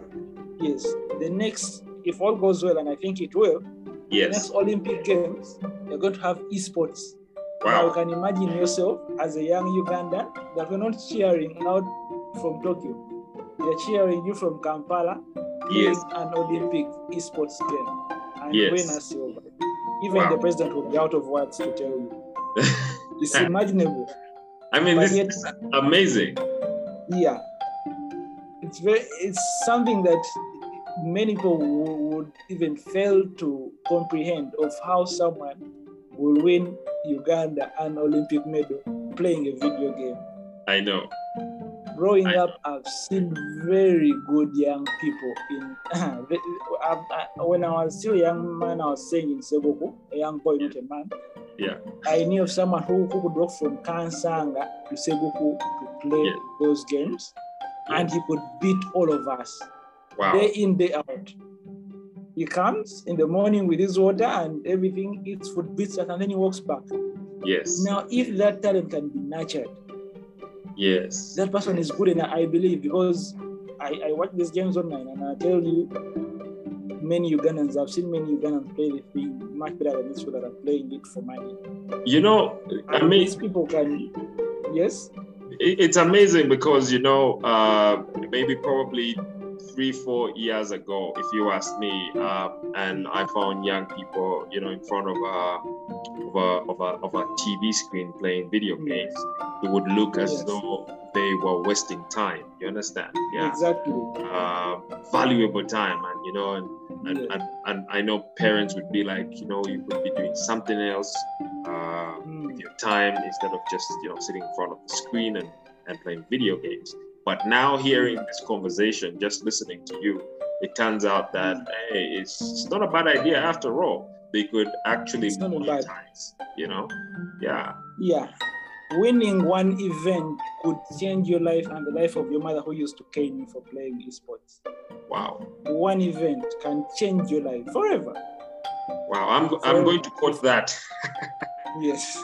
S2: yes, the next, if all goes well, and I think it will, the
S1: Yes.
S2: next Olympic Games, they're going to have esports. Now you can imagine yourself as a young Ugandan that we're not cheering out from Tokyo. They're cheering you from Kampala
S1: Yes.
S2: an Olympic esports game and
S1: Yes.
S2: win a silver. Even
S1: Wow.
S2: the president will be out of words to tell you. It's imaginable.
S1: I mean,
S2: But
S1: this
S2: yet-
S1: is amazing.
S2: Yeah. It's very it's something that many people would even fail to comprehend of how someone will win Uganda an Olympic medal playing a video game.
S1: I know.
S2: growing
S1: I-
S2: up, I've seen very good young people in. When I was still a young man, I was saying in Seguku, a young boy, not a man.
S1: Yeah.
S2: I knew of someone who, who could walk from Kansanga to Seguku to play
S1: Yeah.
S2: those games, and he could beat all of us
S1: Wow.
S2: day in, day out. He comes in the morning with his water and everything, eats food, beats us, and then he walks back.
S1: Yes.
S2: Now, if that talent can be nurtured,
S1: Yes.
S2: that person is good enough, I believe, because I, I watch these games online and I tell you, many Ugandans, I've seen many Ugandans play this thing much better than these people that are playing it for money.
S1: You know, I
S2: And
S1: mean,
S2: these people can, yes,
S1: it's amazing because you know uh, maybe probably three four years ago if you asked me uh, and i found young people you know in front of a of a, of a, of a tv screen playing video games it would look as
S2: Yes.
S1: though they were wasting time you understand? Yeah.
S2: Exactly.
S1: uh, valuable time and you know and and, and and i know parents would be like you know you could be doing something else uh,
S2: Mm,
S1: with your time instead of just you know sitting in front of the screen and, and playing video games but now hearing this conversation just listening to you it turns out that mm. hey it's, it's not a bad idea after all they could actually
S2: It's not a
S1: monetize you know yeah
S2: Yeah. Winning one event could change your life and the life of your mother who used to cane you for playing esports.
S1: wow
S2: One event can change your life forever.
S1: wow i'm, go- I'm going to quote that
S2: Yes.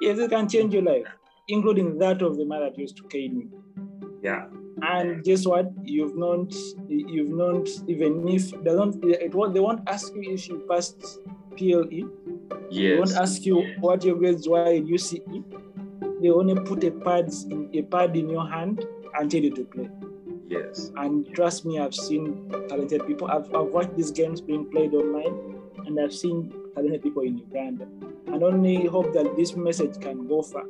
S2: Yes, it can change your life, including that of the mother that used to cane you.
S1: Yeah
S2: And guess what? You've not, you've not even if they don't, it won't, they won't ask you if you passed PLE. Yes. They won't ask you what your grades were in UCE. They only put a pad in a pad in your hand and tell you to play.
S1: yes
S2: And trust me, I've seen talented people. I've, I've watched these games being played online, and I've seen talented people in Uganda. And only hope that this message can go far.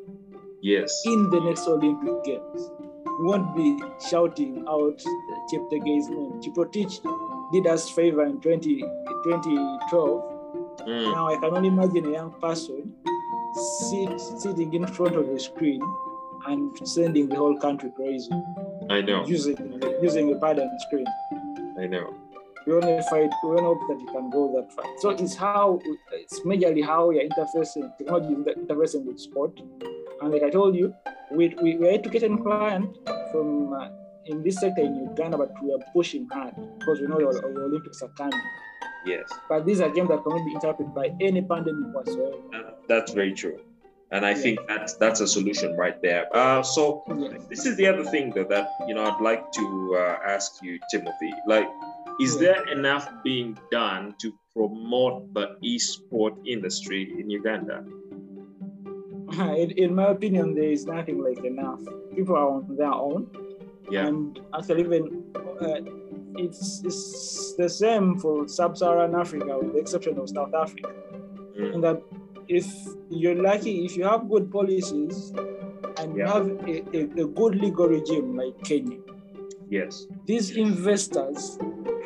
S1: Yes.
S2: In the next Olympic Games, won't be shouting out Cheptegei's name. Kiprotich did us favor in 20, 2012.
S1: Mm.
S2: Now I can only imagine a young person sit, sitting in front of a screen and sending the whole country crazy
S1: I know.
S2: using using a pad and screen.
S1: I know.
S2: We only fight. We only hope that you can go that far. So it's how it's majorly how you're interfacing technology interfacing with sport. And like I told you, we we we're educating client from uh, in this sector in Uganda, but we are pushing hard because we know the, the Olympics are coming.
S1: Yes.
S2: But these are games that cannot be interrupted by any pandemic whatsoever.
S1: Uh, That's very true. And I
S2: Yeah.
S1: think that's that's a solution right there. Uh, so
S2: Yes.
S1: this is the other thing though that you know I'd like to uh, ask you, Timothy. Like, is
S2: Yeah.
S1: there enough being done to promote the e-sport industry in Uganda?
S2: in, in my opinion, there is nothing like enough. People are on their own.
S1: Yeah.
S2: And actually, even uh, it's, it's the same for sub-Saharan Africa, with the exception of South Africa.
S1: Mm.
S2: In that, if you're lucky, if you have good policies and you have a, a, a good legal regime like Kenya,
S1: Yes.
S2: these investors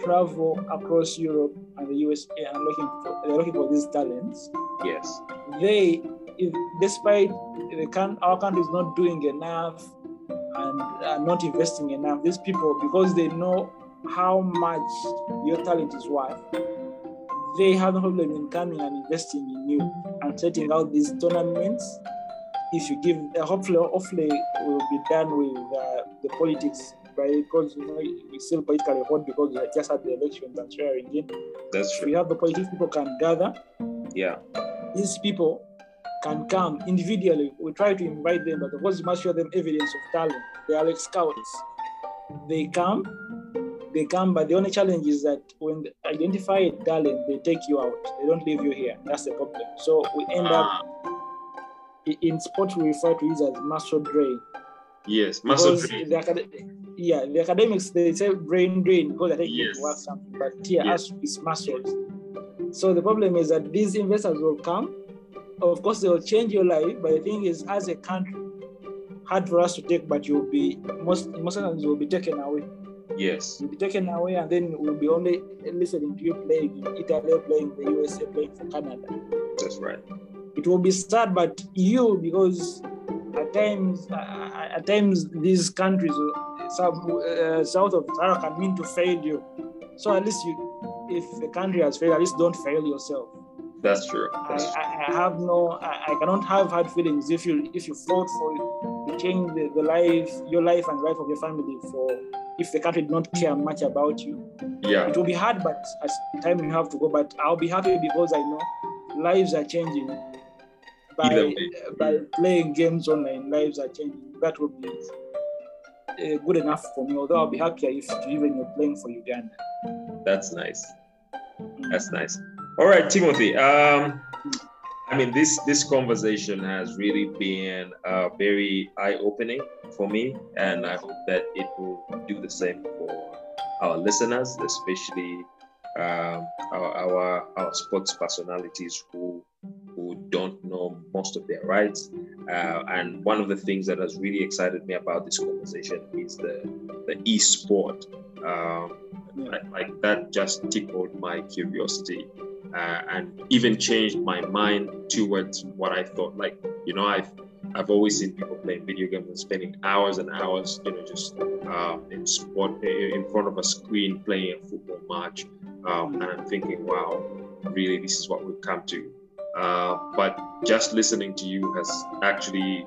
S2: travel across Europe and the USA and looking for they're looking for these talents.
S1: Yes.
S2: They, if, despite the can, our country is not doing enough and are not investing enough, these people because they know how much your talent is worth, they have no problem in coming and investing in you and setting out these tournaments. If you give, uh, hopefully, hopefully, will be done with uh, the politics, because you know we still politically hot because we just had the elections and swearing in.
S1: That's
S2: If we have the politics, people can gather.
S1: Yeah.
S2: These people can come individually. We try to invite them, but of course, you must show them evidence of talent. They are like scouts. They come, they come, but the only challenge is that when they identify a talent, they take you out. They don't leave you here. That's the problem. So we end up
S1: Ah,
S2: i- in sport we refer to it as muscle drain.
S1: yes. Muscle
S2: Because
S1: drain.
S2: the yeah, the academics they say brain drain because they take you
S1: Yes.
S2: to work something, but here
S1: Yes.
S2: us is muscles. So the problem is that these investors will come. Of course, they will change your life, but the thing is, as a country, hard for us to take, but you'll be most most times you will be taken away.
S1: Yes.
S2: You'll be taken away, and then we'll be only listening to you playing in Italy, playing the USA, playing for Canada.
S1: That's right.
S2: it will be sad, but you because at times, uh, at times these countries, uh, south, uh, south of Sahara can mean to fail you. So at least you, if the country has failed, at least don't fail yourself.
S1: That's true.
S2: I,
S1: That's
S2: I, I have no, I, I cannot have hard feelings if you if you fought for to change the, the life, your life and life of your family for if the country did not care much about you.
S1: yeah.
S2: It will be hard, but as time you have to go. But I'll be happy because I know lives are changing by by playing games online. Lives are changing. That would be uh, good enough for me. Although I'll be happier if even you're playing for Uganda.
S1: That's nice.
S2: Mm.
S1: That's nice. All right, Timothy. Um, I mean, this this conversation has really been uh, very eye-opening for me, and I hope that it will do the same for our listeners, especially um, our, our our sports personalities who who don't know most of their rights. Uh, and one of the things that has really excited me about this conversation is the the e-sport. Um, like, like that just tickled my curiosity uh, and even changed my mind towards what I thought. Like, you know, I've I've always seen people playing video games and spending hours and hours, you know, just um, in sport in front of a screen playing a football match. Um, and I'm thinking, wow, really, this is what we've come to. Uh, but just listening to you has actually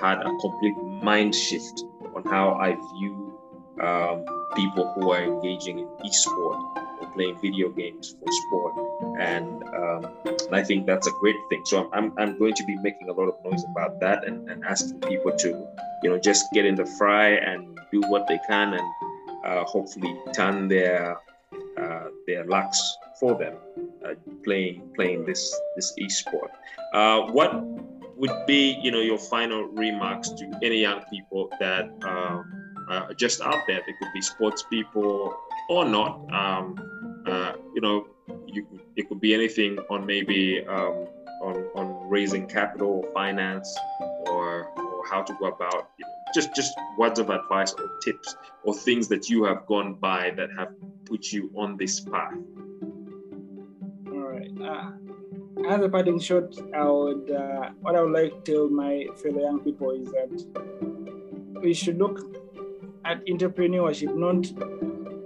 S1: had a complete mind shift on how I view um, people who are engaging in e-sport or playing video games for sport, and um, and I think that's a great thing. So I'm, I'm, I'm going to be making a lot of noise about that and, and asking people to, you know, just get in the fry and do what they can and uh, hopefully turn their uh, their lucks for them uh, playing playing this this e-sport. Uh, what would be you know your final remarks to any young people that um, uh, just out there? They could be sports people or not. Um, uh, you know, you, it could be anything on maybe um, on, on raising capital or finance or, or how to go about, you know, just, just words of advice or tips or things that you have gone by that have put you on this path.
S2: All right. Uh, as a parting shot, I would, uh, what I would like to tell my fellow young people is that we should look at entrepreneurship not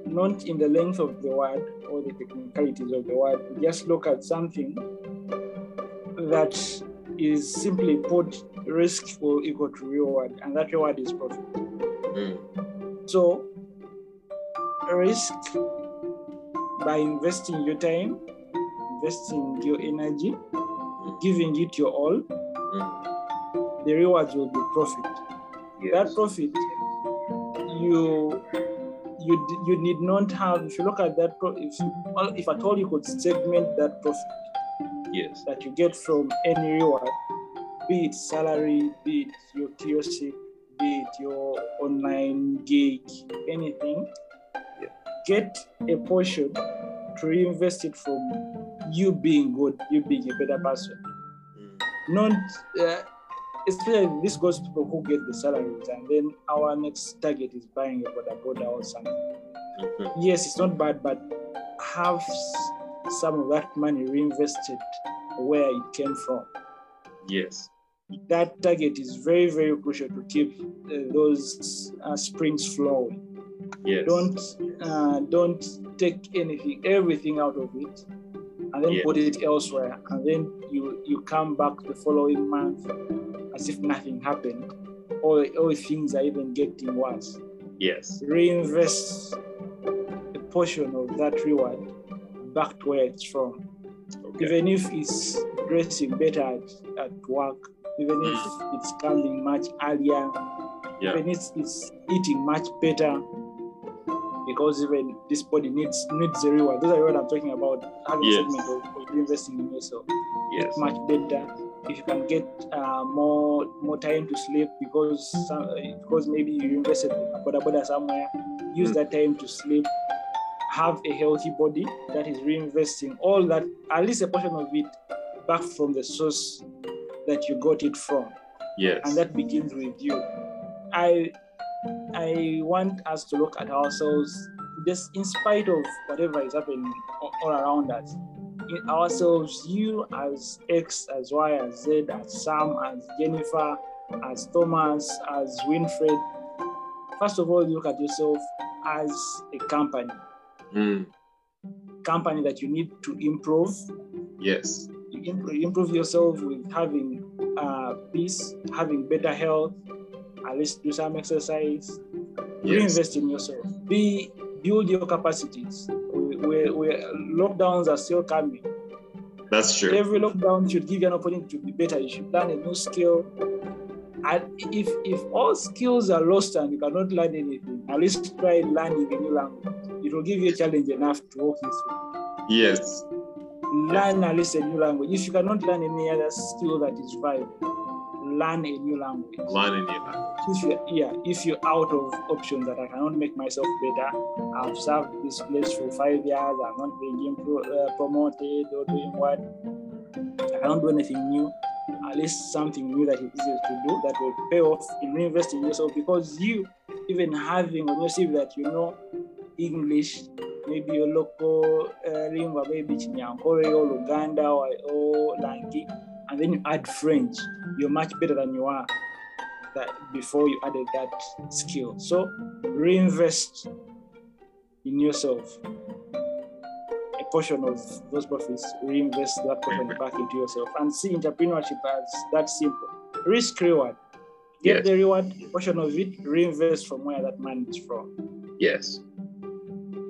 S2: not in the length of the word or the technicalities of the word. Just look at something that is simply put risk will equal to reward, and that reward is profit. Mm. So, risk by investing your time, investing your energy, mm. giving it your all, mm. the rewards will be profit. Yes. That profit, you you you need not have. If you look at that, if if at all you could segment that profit,
S1: yes,
S2: that you get from any reward, be it salary, be it your kiosk, be it your online gig, anything, yeah. get a portion to reinvest it from you being good, you being a better person. Mm. Not, uh, especially this goes to people who get the salaries, and then our next target is buying a boda boda or something. Mm-hmm. Yes, it's not bad, but have some of that money reinvested where it came from.
S1: Yes
S2: that target is very, very crucial to keep uh, those uh, springs flowing.
S1: Yes.
S2: Don't uh, don't take anything, everything out of it, and then yes. put it elsewhere, and then you you come back the following month as if nothing happened, or or things are even getting worse.
S1: Yes.
S2: Reinvest a portion of that reward back to where it's from. Okay. Even if it's dressing better at, at work, even if hmm. it's coming much earlier, yeah. even if it's eating much better, because even this body needs needs the reward. Those are what I'm talking about. Having yes. segment of, of investing in yourself.
S1: Yes.
S2: much better if you can get uh, more more time to sleep because some, because maybe you invested a boda boda somewhere. Use mm. that time to sleep. Have a healthy body that is reinvesting all that at least a portion of it back from the source that you got it from.
S1: Yes.
S2: And that begins with you. I I want us to look at ourselves just in spite of whatever is happening all around us. Ourselves, you as X, as Y, as Z, as Sam, as Jennifer, as Thomas, as Winfred. First of all, look at yourself as a company.
S1: Mm.
S2: Company that you need to improve.
S1: Yes
S2: improve yourself with having uh, peace, having better health, at least do some exercise, yes. reinvest in yourself, be build your capacities. Where, where lockdowns are still coming.
S1: That's true.
S2: Every lockdown should give you an opportunity to be better. You should learn a new skill. And if if all skills are lost and you cannot learn anything, at least try learning a new language. It will give you a challenge enough to walk you through.
S1: Yes
S2: learn at least a new language. If you cannot learn any other skill that is viable, learn a new language.
S1: Learn a new language.
S2: If you yeah, if you're out of options that I cannot make myself better, I've served this place for five years, I'm not being impro- uh, promoted or doing what, I cannot do anything new. At least something new that is easy to do that will pay off in reinvesting in yourself because you, even having on your CV that you know English, maybe your local uh, lingua, maybe Chinyankore or Luganda or, or Langi, and then you add French, you're much better than you are that before you added that skill. So reinvest in yourself. A portion of those profits, reinvest that portion back into yourself and see entrepreneurship as that simple. Risk reward. Get yes. the reward, portion of it, reinvest from where that money is from.
S1: Yes.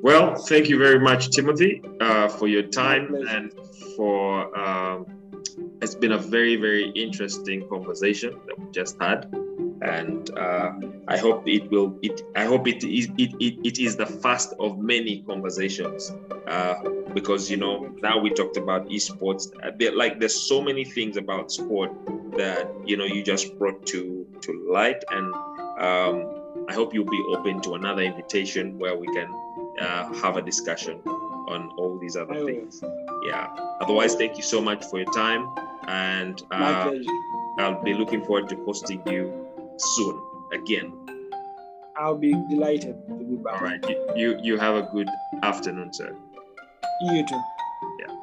S1: Well, thank you very much, Timothy, uh, for your time and for. Um, it's been a very, very interesting conversation that we just had, and uh, I hope it will. It. I hope it is. It, it, it is the first of many conversations, uh, because you know now we talked about esports. Uh, like there's so many things about sport that you know you just brought to to light, and um, I hope you'll be open to another invitation where we can uh, have a discussion on all these other
S2: I will.
S1: things. Yeah. Otherwise, thank you so much for your time, and uh. I'll be looking forward to hosting you soon again.
S2: I'll be delighted to be back.
S1: All right. You you, you have a good afternoon, sir.
S2: You too.
S1: Yeah.